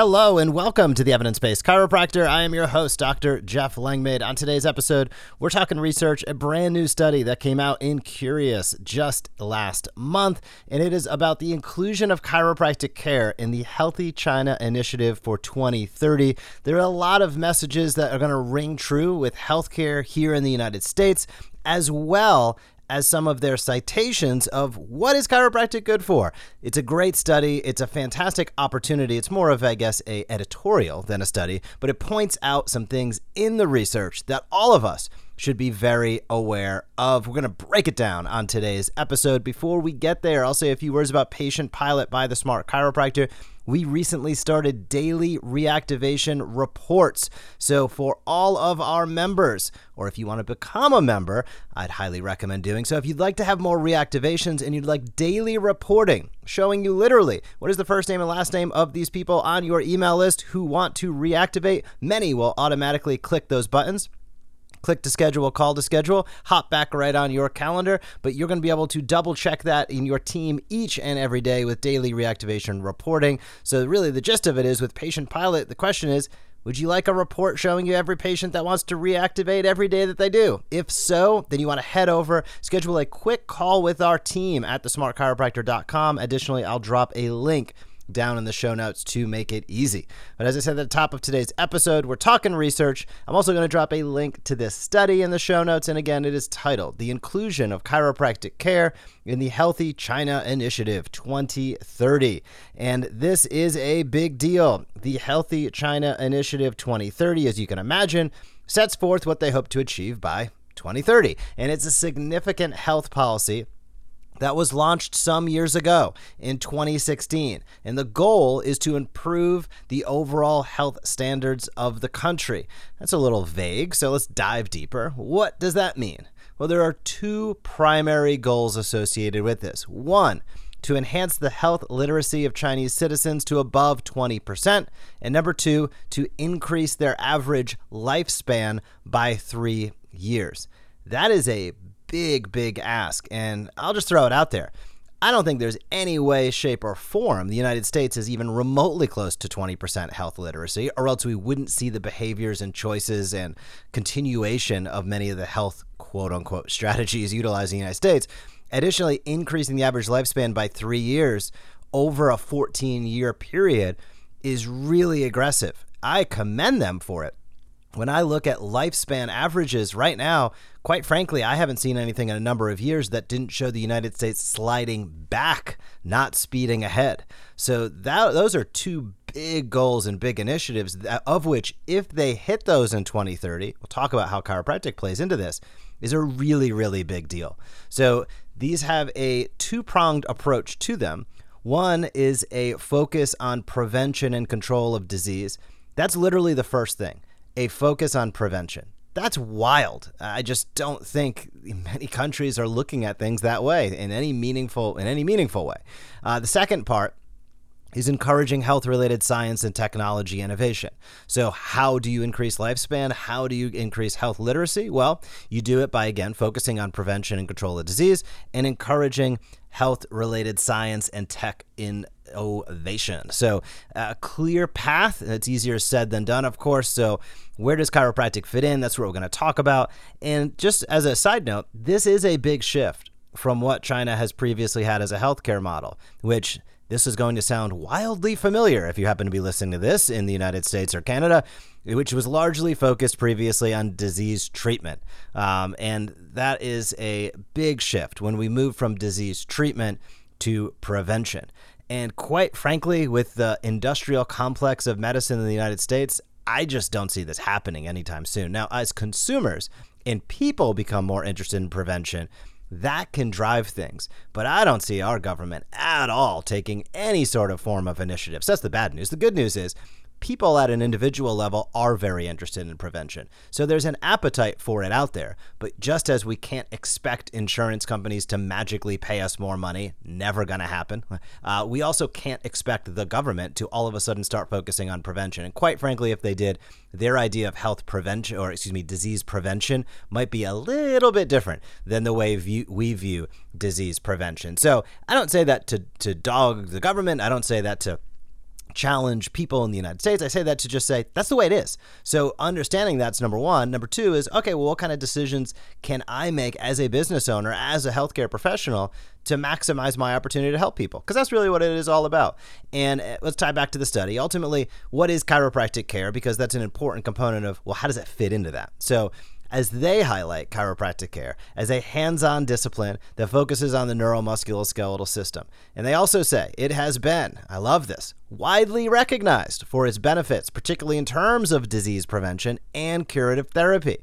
Hello and welcome to the Evidence Based Chiropractor. I am your host, Dr. Jeff Langmaid. On today's episode, we're talking research, a brand new study that came out in Cureus just last month, and it is about the inclusion of chiropractic care in the Healthy China Initiative for 2030. There are a lot of messages that are going to ring true with healthcare here in the United States, as well as some of their citations of what is chiropractic good for. It's a great study. It's a fantastic opportunity. It's more of, I guess, a editorial than a study, but it points out some things in the research that all of us should be very aware of. We're going to break it down on today's episode. Before we get there, I'll say a few words about Patient Pilot by the Smart Chiropractor we recently started daily reactivation reports. So, for all of our members, or if you want to become a member, I'd highly recommend doing so. If you'd like to have more reactivations and you'd like daily reporting showing you literally what is the first name and last name of these people on your email list who want to reactivate, many will automatically click those buttons click to schedule, call to schedule, hop back right on your calendar. But you're going to be able to double check that in your team each and every day with daily reactivation reporting. So, really, the gist of it is with Patient Pilot, the question is, would you like a report showing you every patient that wants to reactivate every day that they do? If so, then you want to head over, schedule a quick call with our team at thesmartchiropractor.com. Additionally, I'll drop a link down in the show notes to make it easy. But as I said at the top of today's episode, we're talking research. I'm also going to drop a link to this study in the show notes. And again, it is titled The Inclusion of Chiropractic Care in the Healthy China Initiative 2030. And this is a big deal. The Healthy China Initiative 2030, as you can imagine, sets forth what they hope to achieve by 2030. And it's a significant health policy that was launched some years ago in 2016. And the goal is to improve the overall health standards of the country. That's a little vague, so let's dive deeper. What does that mean? Well, there are two primary goals associated with this. One, to enhance the health literacy of Chinese citizens to above 20%. And number two, to increase their average lifespan by three years. That is a big, big ask. And I'll just throw it out there. I don't think there's any way, shape, or form the United States is even remotely close to 20% health literacy, or else we wouldn't see the behaviors and choices and continuation of many of the health quote unquote strategies utilized in the United States. Additionally, increasing the average lifespan by three years over a 14 year period is really aggressive. I commend them for it when I look at lifespan averages right now, quite frankly, I haven't seen anything in a number of years that didn't show the United States sliding back, not speeding ahead. So that those are two big goals and big initiatives that, of which if they hit those in 2030, we'll talk about how chiropractic plays into this, is a really really big deal. So these have a two-pronged approach to them. One is a focus on prevention and control of disease. That's literally the first thing a focus on prevention. That's wild. I just don't think many countries are looking at things that way in any meaningful in any meaningful way. Uh, the second part is encouraging health related science and technology innovation. So, how do you increase lifespan? How do you increase health literacy? Well, you do it by again focusing on prevention and control of disease and encouraging health related science and tech in ovation. So, a clear path. It's easier said than done, of course. So, where does chiropractic fit in? That's what we're going to talk about. And just as a side note, this is a big shift from what China has previously had as a healthcare model, which this is going to sound wildly familiar if you happen to be listening to this in the United States or Canada, which was largely focused previously on disease treatment. Um, and that is a big shift when we move from disease treatment to prevention. And quite frankly, with the industrial complex of medicine in the United States, I just don't see this happening anytime soon. Now, as consumers and people become more interested in prevention, that can drive things. But I don't see our government at all taking any sort of form of initiative. So that's the bad news. The good news is people at an individual level are very interested in prevention. So there's an appetite for it out there. But just as we can't expect insurance companies to magically pay us more money, never going to happen, uh, we also can't expect the government to all of a sudden start focusing on prevention. And quite frankly, if they did, their idea of health prevention, or excuse me, disease prevention, might be a little bit different than the way view, we view disease prevention. So I don't say that to, to dog the government. I don't say that to challenge people in the United States. I say that to just say that's the way it is. So understanding that's number one. Number two is okay, well, what kind of decisions can I make as a business owner, as a healthcare professional to maximize my opportunity to help people? Because that's really what it is all about. And uh, let's tie back to the study. Ultimately, what is chiropractic care? Because that's an important component of, well, how does it fit into that? So as they highlight chiropractic care as a hands on discipline that focuses on the neuromusculoskeletal system. And they also say it has been, I love this, widely recognized for its benefits, particularly in terms of disease prevention and curative therapy.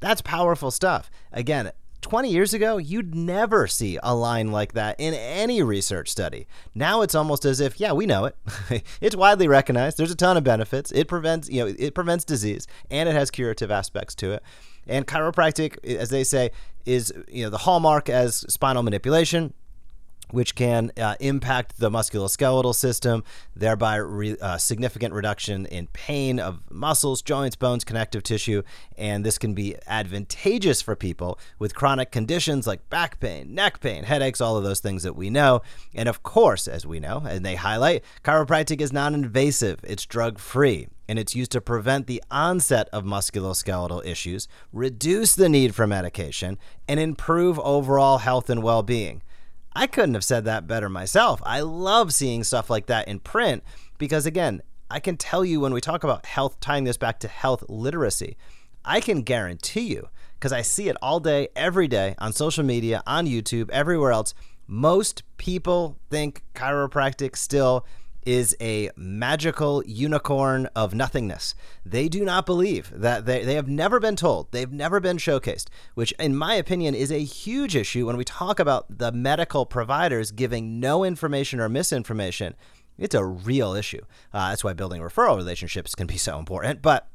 That's powerful stuff. Again, 20 years ago, you'd never see a line like that in any research study. Now it's almost as if, yeah, we know it. it's widely recognized. There's a ton of benefits. It prevents, you know, it prevents disease and it has curative aspects to it. And chiropractic, as they say, is you know the hallmark as spinal manipulation which can uh, impact the musculoskeletal system, thereby re- uh, significant reduction in pain of muscles, joints, bones, connective tissue, and this can be advantageous for people with chronic conditions like back pain, neck pain, headaches, all of those things that we know. And of course, as we know, and they highlight, chiropractic is non-invasive; it's drug-free and it's used to prevent the onset of musculoskeletal issues, reduce the need for medication, and improve overall health and well being. I couldn't have said that better myself. I love seeing stuff like that in print because, again, I can tell you when we talk about health, tying this back to health literacy, I can guarantee you, because I see it all day, every day on social media, on YouTube, everywhere else. Most people think chiropractic still is a magical unicorn of nothingness. They do not believe that they, they have never been told, they've never been showcased, which, in my opinion, is a huge issue when we talk about the medical providers giving no information or misinformation. It's a real issue. Uh, that's why building referral relationships can be so important. But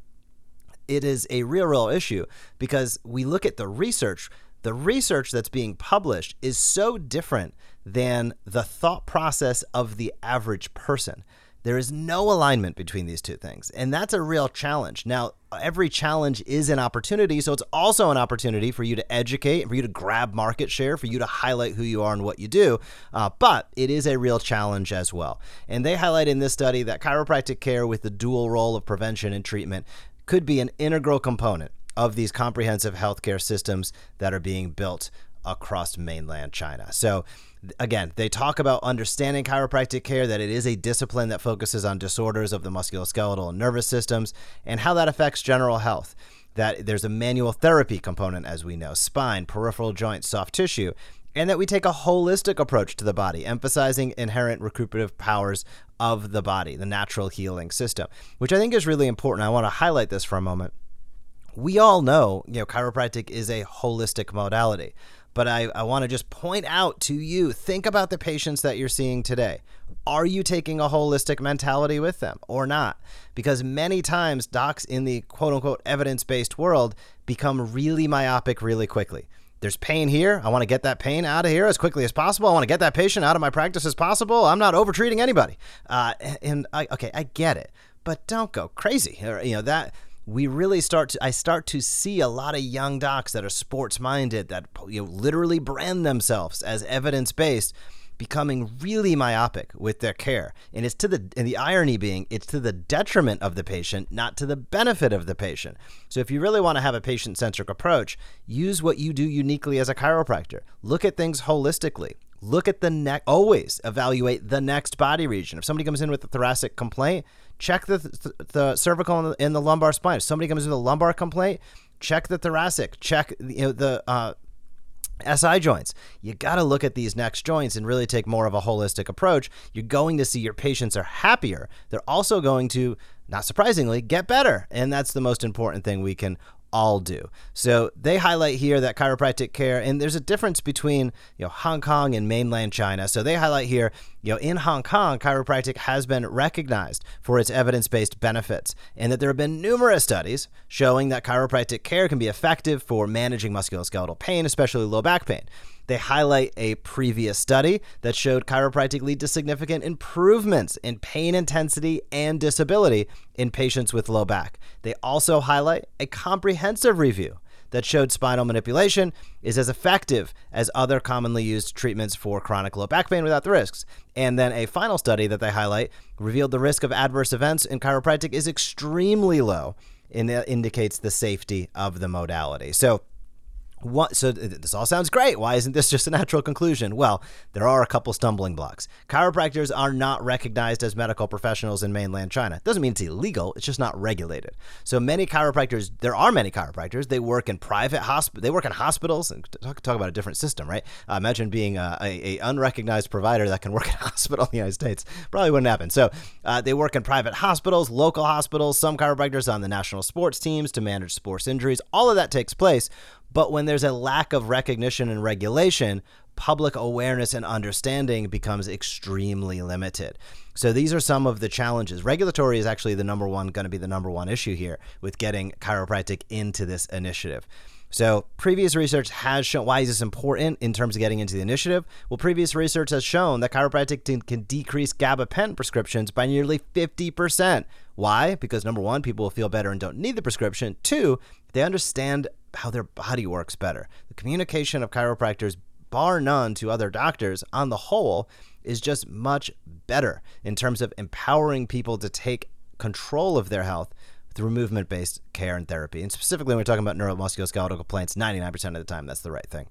it is a real, real issue because we look at the research. The research that's being published is so different than the thought process of the average person. There is no alignment between these two things. And that's a real challenge. Now, every challenge is an opportunity. So it's also an opportunity for you to educate, for you to grab market share, for you to highlight who you are and what you do. Uh, but it is a real challenge as well. And they highlight in this study that chiropractic care with the dual role of prevention and treatment could be an integral component of these comprehensive healthcare systems that are being built across mainland China. So, again, they talk about understanding chiropractic care, that it is a discipline that focuses on disorders of the musculoskeletal and nervous systems, and how that affects general health. That there's a manual therapy component, as we know, spine, peripheral joints, soft tissue, and that we take a holistic approach to the body, emphasizing inherent recuperative powers of the body, the natural healing system, which I think is really important. I want to highlight this for a moment. We all know, you know, chiropractic is a holistic modality but I, I want to just point out to you think about the patients that you're seeing today. Are you taking a holistic mentality with them or not? Because many times docs in the quote unquote evidence based world become really myopic really quickly. There's pain here. I want to get that pain out of here as quickly as possible. I want to get that patient out of my practice as possible. I'm not overtreating anybody. Uh, and I, okay, I get it, but don't go crazy. You know that we really start to I start to see a lot of young docs that are sports minded that you know literally brand themselves as evidence based becoming really myopic with their care. And it's to the and the irony being it's to the detriment of the patient not to the benefit of the patient. So if you really want to have a patient centric approach use what you do uniquely as a chiropractor. Look at things holistically. Look at the neck always evaluate the next body region. If somebody comes in with a thoracic complaint check the, the, the cervical and the, and the, lumbar spine. If somebody comes with a lumbar complaint, check the thoracic, check you know, the uh, SI joints. You got to look at these next joints and really take more of a holistic approach. You're going to see your patients are happier. They're also going to, not surprisingly, get better. And that's the most important thing we can all do. So they highlight here that chiropractic care, and there's a difference between you know Hong Kong and mainland China. So they highlight here, you know, in Hong Kong, chiropractic has been recognized for its evidence-based benefits, and that there have been numerous studies showing that chiropractic care can be effective for managing musculoskeletal pain, especially low back pain. They highlight a previous study that showed chiropractic lead to significant improvements in pain intensity and disability in patients with low back. They also highlight a comprehensive review that showed spinal manipulation is as effective as other commonly used treatments for chronic low back pain without the risks. And then a final study that they highlight revealed the risk of adverse events in chiropractic is extremely low and indicates the safety of the modality. So what, so this all sounds great. Why isn't this just a natural conclusion? Well, there are a couple stumbling blocks. Chiropractors are not recognized as medical professionals in mainland China. Doesn't mean it's illegal, it's just not regulated. So many chiropractors, there are many chiropractors, they work in private hospital, they work in hospitals and talk, talk about a different system, right? Uh, imagine being a, a, a, unrecognized provider that can work in a hospital in the United States. Probably wouldn't happen. So uh, they work in private hospitals, local hospitals, some chiropractors on the national sports teams to manage sports injuries. All of that takes place. But when there's a lack of recognition and regulation, public awareness and understanding becomes extremely limited. So these are some of the challenges. Regulatory is actually the number one, going to be the number one issue here with getting chiropractic into this initiative. So, previous research has shown why is this important in terms of getting into the initiative? Well, previous research has shown that chiropractic can decrease gabapentin prescriptions by nearly 50%. Why? Because number one, people will feel better and don't need the prescription. Two, they understand how their body works better. The communication of chiropractors, bar none to other doctors, on the whole, is just much better in terms of empowering people to take control of their health through movement based care and therapy. And specifically, when we're talking about neuromusculoskeletal complaints, 99% of the time, that's the right thing.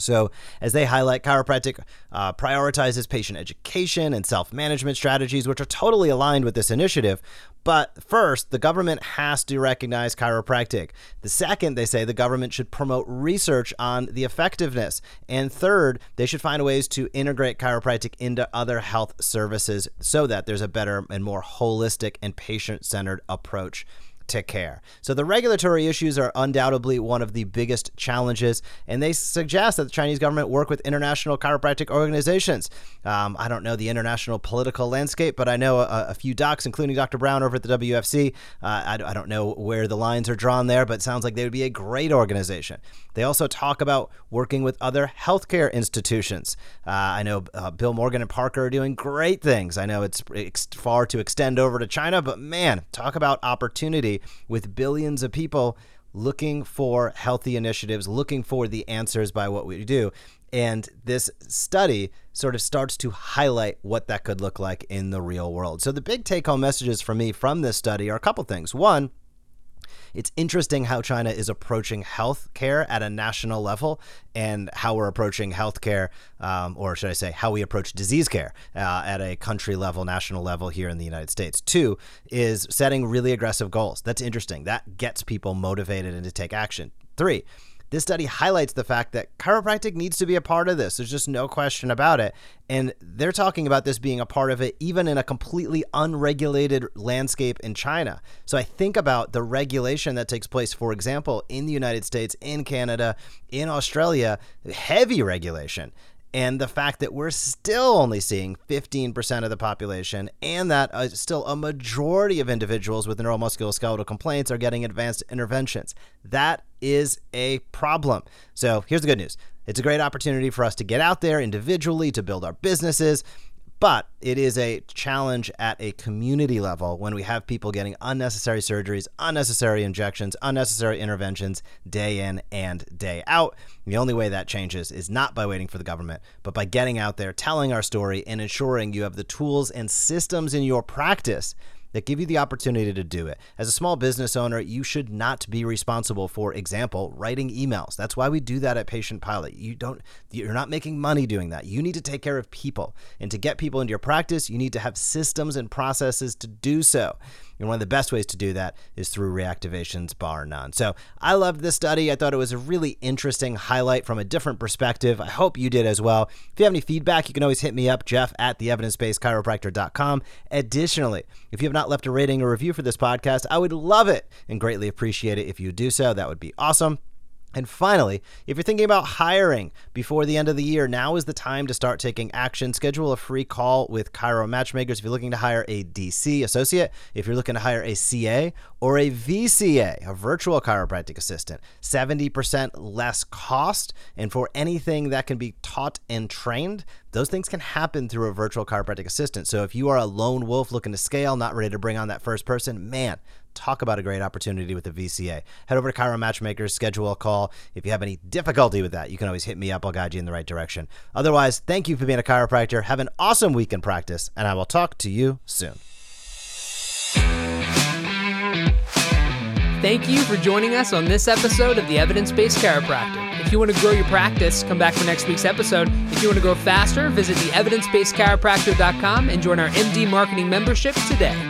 So, as they highlight, chiropractic uh, prioritizes patient education and self management strategies, which are totally aligned with this initiative. But first, the government has to recognize chiropractic. The second, they say the government should promote research on the effectiveness. And third, they should find ways to integrate chiropractic into other health services so that there's a better and more holistic and patient centered approach to care. So the regulatory issues are undoubtedly one of the biggest challenges, and they suggest that the Chinese government work with international chiropractic organizations. Um, I don't know the international political landscape, but I know a, a, few docs, including Dr. Brown over at the WFC. Uh, I, I don't know where the lines are drawn there, but it sounds like they would be a great organization. They also talk about working with other healthcare institutions. Uh, I know uh, Bill Morgan and Parker are doing great things. I know it's, it's far to extend over to China, but man, talk about opportunity with billions of people looking for healthy initiatives, looking for the answers by what we do. And this study sort of starts to highlight what that could look like in the real world. So, the big take home messages for me from this study are a couple things. One, it's interesting how China is approaching healthcare at a national level and how we're approaching healthcare, um, or should I say, how we approach disease care uh, at a country level, national level here in the United States. Two is setting really aggressive goals. That's interesting. That gets people motivated and to take action. Three, this study highlights the fact that chiropractic needs to be a part of this. There's just no question about it. And they're talking about this being a part of it, even in a completely unregulated landscape in China. So I think about the regulation that takes place, for example, in the United States, in Canada, in Australia, heavy regulation and the fact that we're still only seeing 15% of the population and that uh, still a majority of individuals with neuromusculoskeletal complaints are getting advanced interventions. That is a problem. So here's the good news. It's a great opportunity for us to get out there individually to build our businesses, but it is a challenge at a community level when we have people getting unnecessary surgeries, unnecessary injections, unnecessary interventions day in and day out. The only way that changes is not by waiting for the government, but by getting out there, telling our story, and ensuring you have the tools and systems in your practice that give you the opportunity to do it. As a small business owner, you should not be responsible for example, writing emails. That's why we do that at Patient Pilot. You don't you're not making money doing that. You need to take care of people. And to get people into your practice, you need to have systems and processes to do so. And one of the best ways to do that is through reactivations, bar none. So I loved this study. I thought it was a really interesting highlight from a different perspective. I hope you did as well. If you have any feedback, you can always hit me up, Jeff at the chiropractor.com. Additionally, if you have not left a rating or review for this podcast, I would love it and greatly appreciate it if you do so. That would be awesome. And finally, if you're thinking about hiring before the end of the year, now is the time to start taking action. Schedule a free call with Chiro Matchmakers if you're looking to hire a DC associate, if you're looking to hire a CA or a VCA, a virtual chiropractic assistant. 70% less cost. And for anything that can be taught and trained, those things can happen through a virtual chiropractic assistant. So if you are a lone wolf looking to scale, not ready to bring on that first person, man, talk about a great opportunity with the VCA. Head over to Chiro Matchmakers, schedule a call. If you have any difficulty with that, you can always hit me up. I'll guide you in the right direction. Otherwise, thank you for being a chiropractor. Have an awesome week in practice, and I will talk to you soon. Thank you for joining us on this episode of the Evidence Based Chiropractor. If you want to grow your practice, come back for next week's episode. If you want to grow faster, visit the evidencebasedchiropractor.com and join our MD marketing membership today.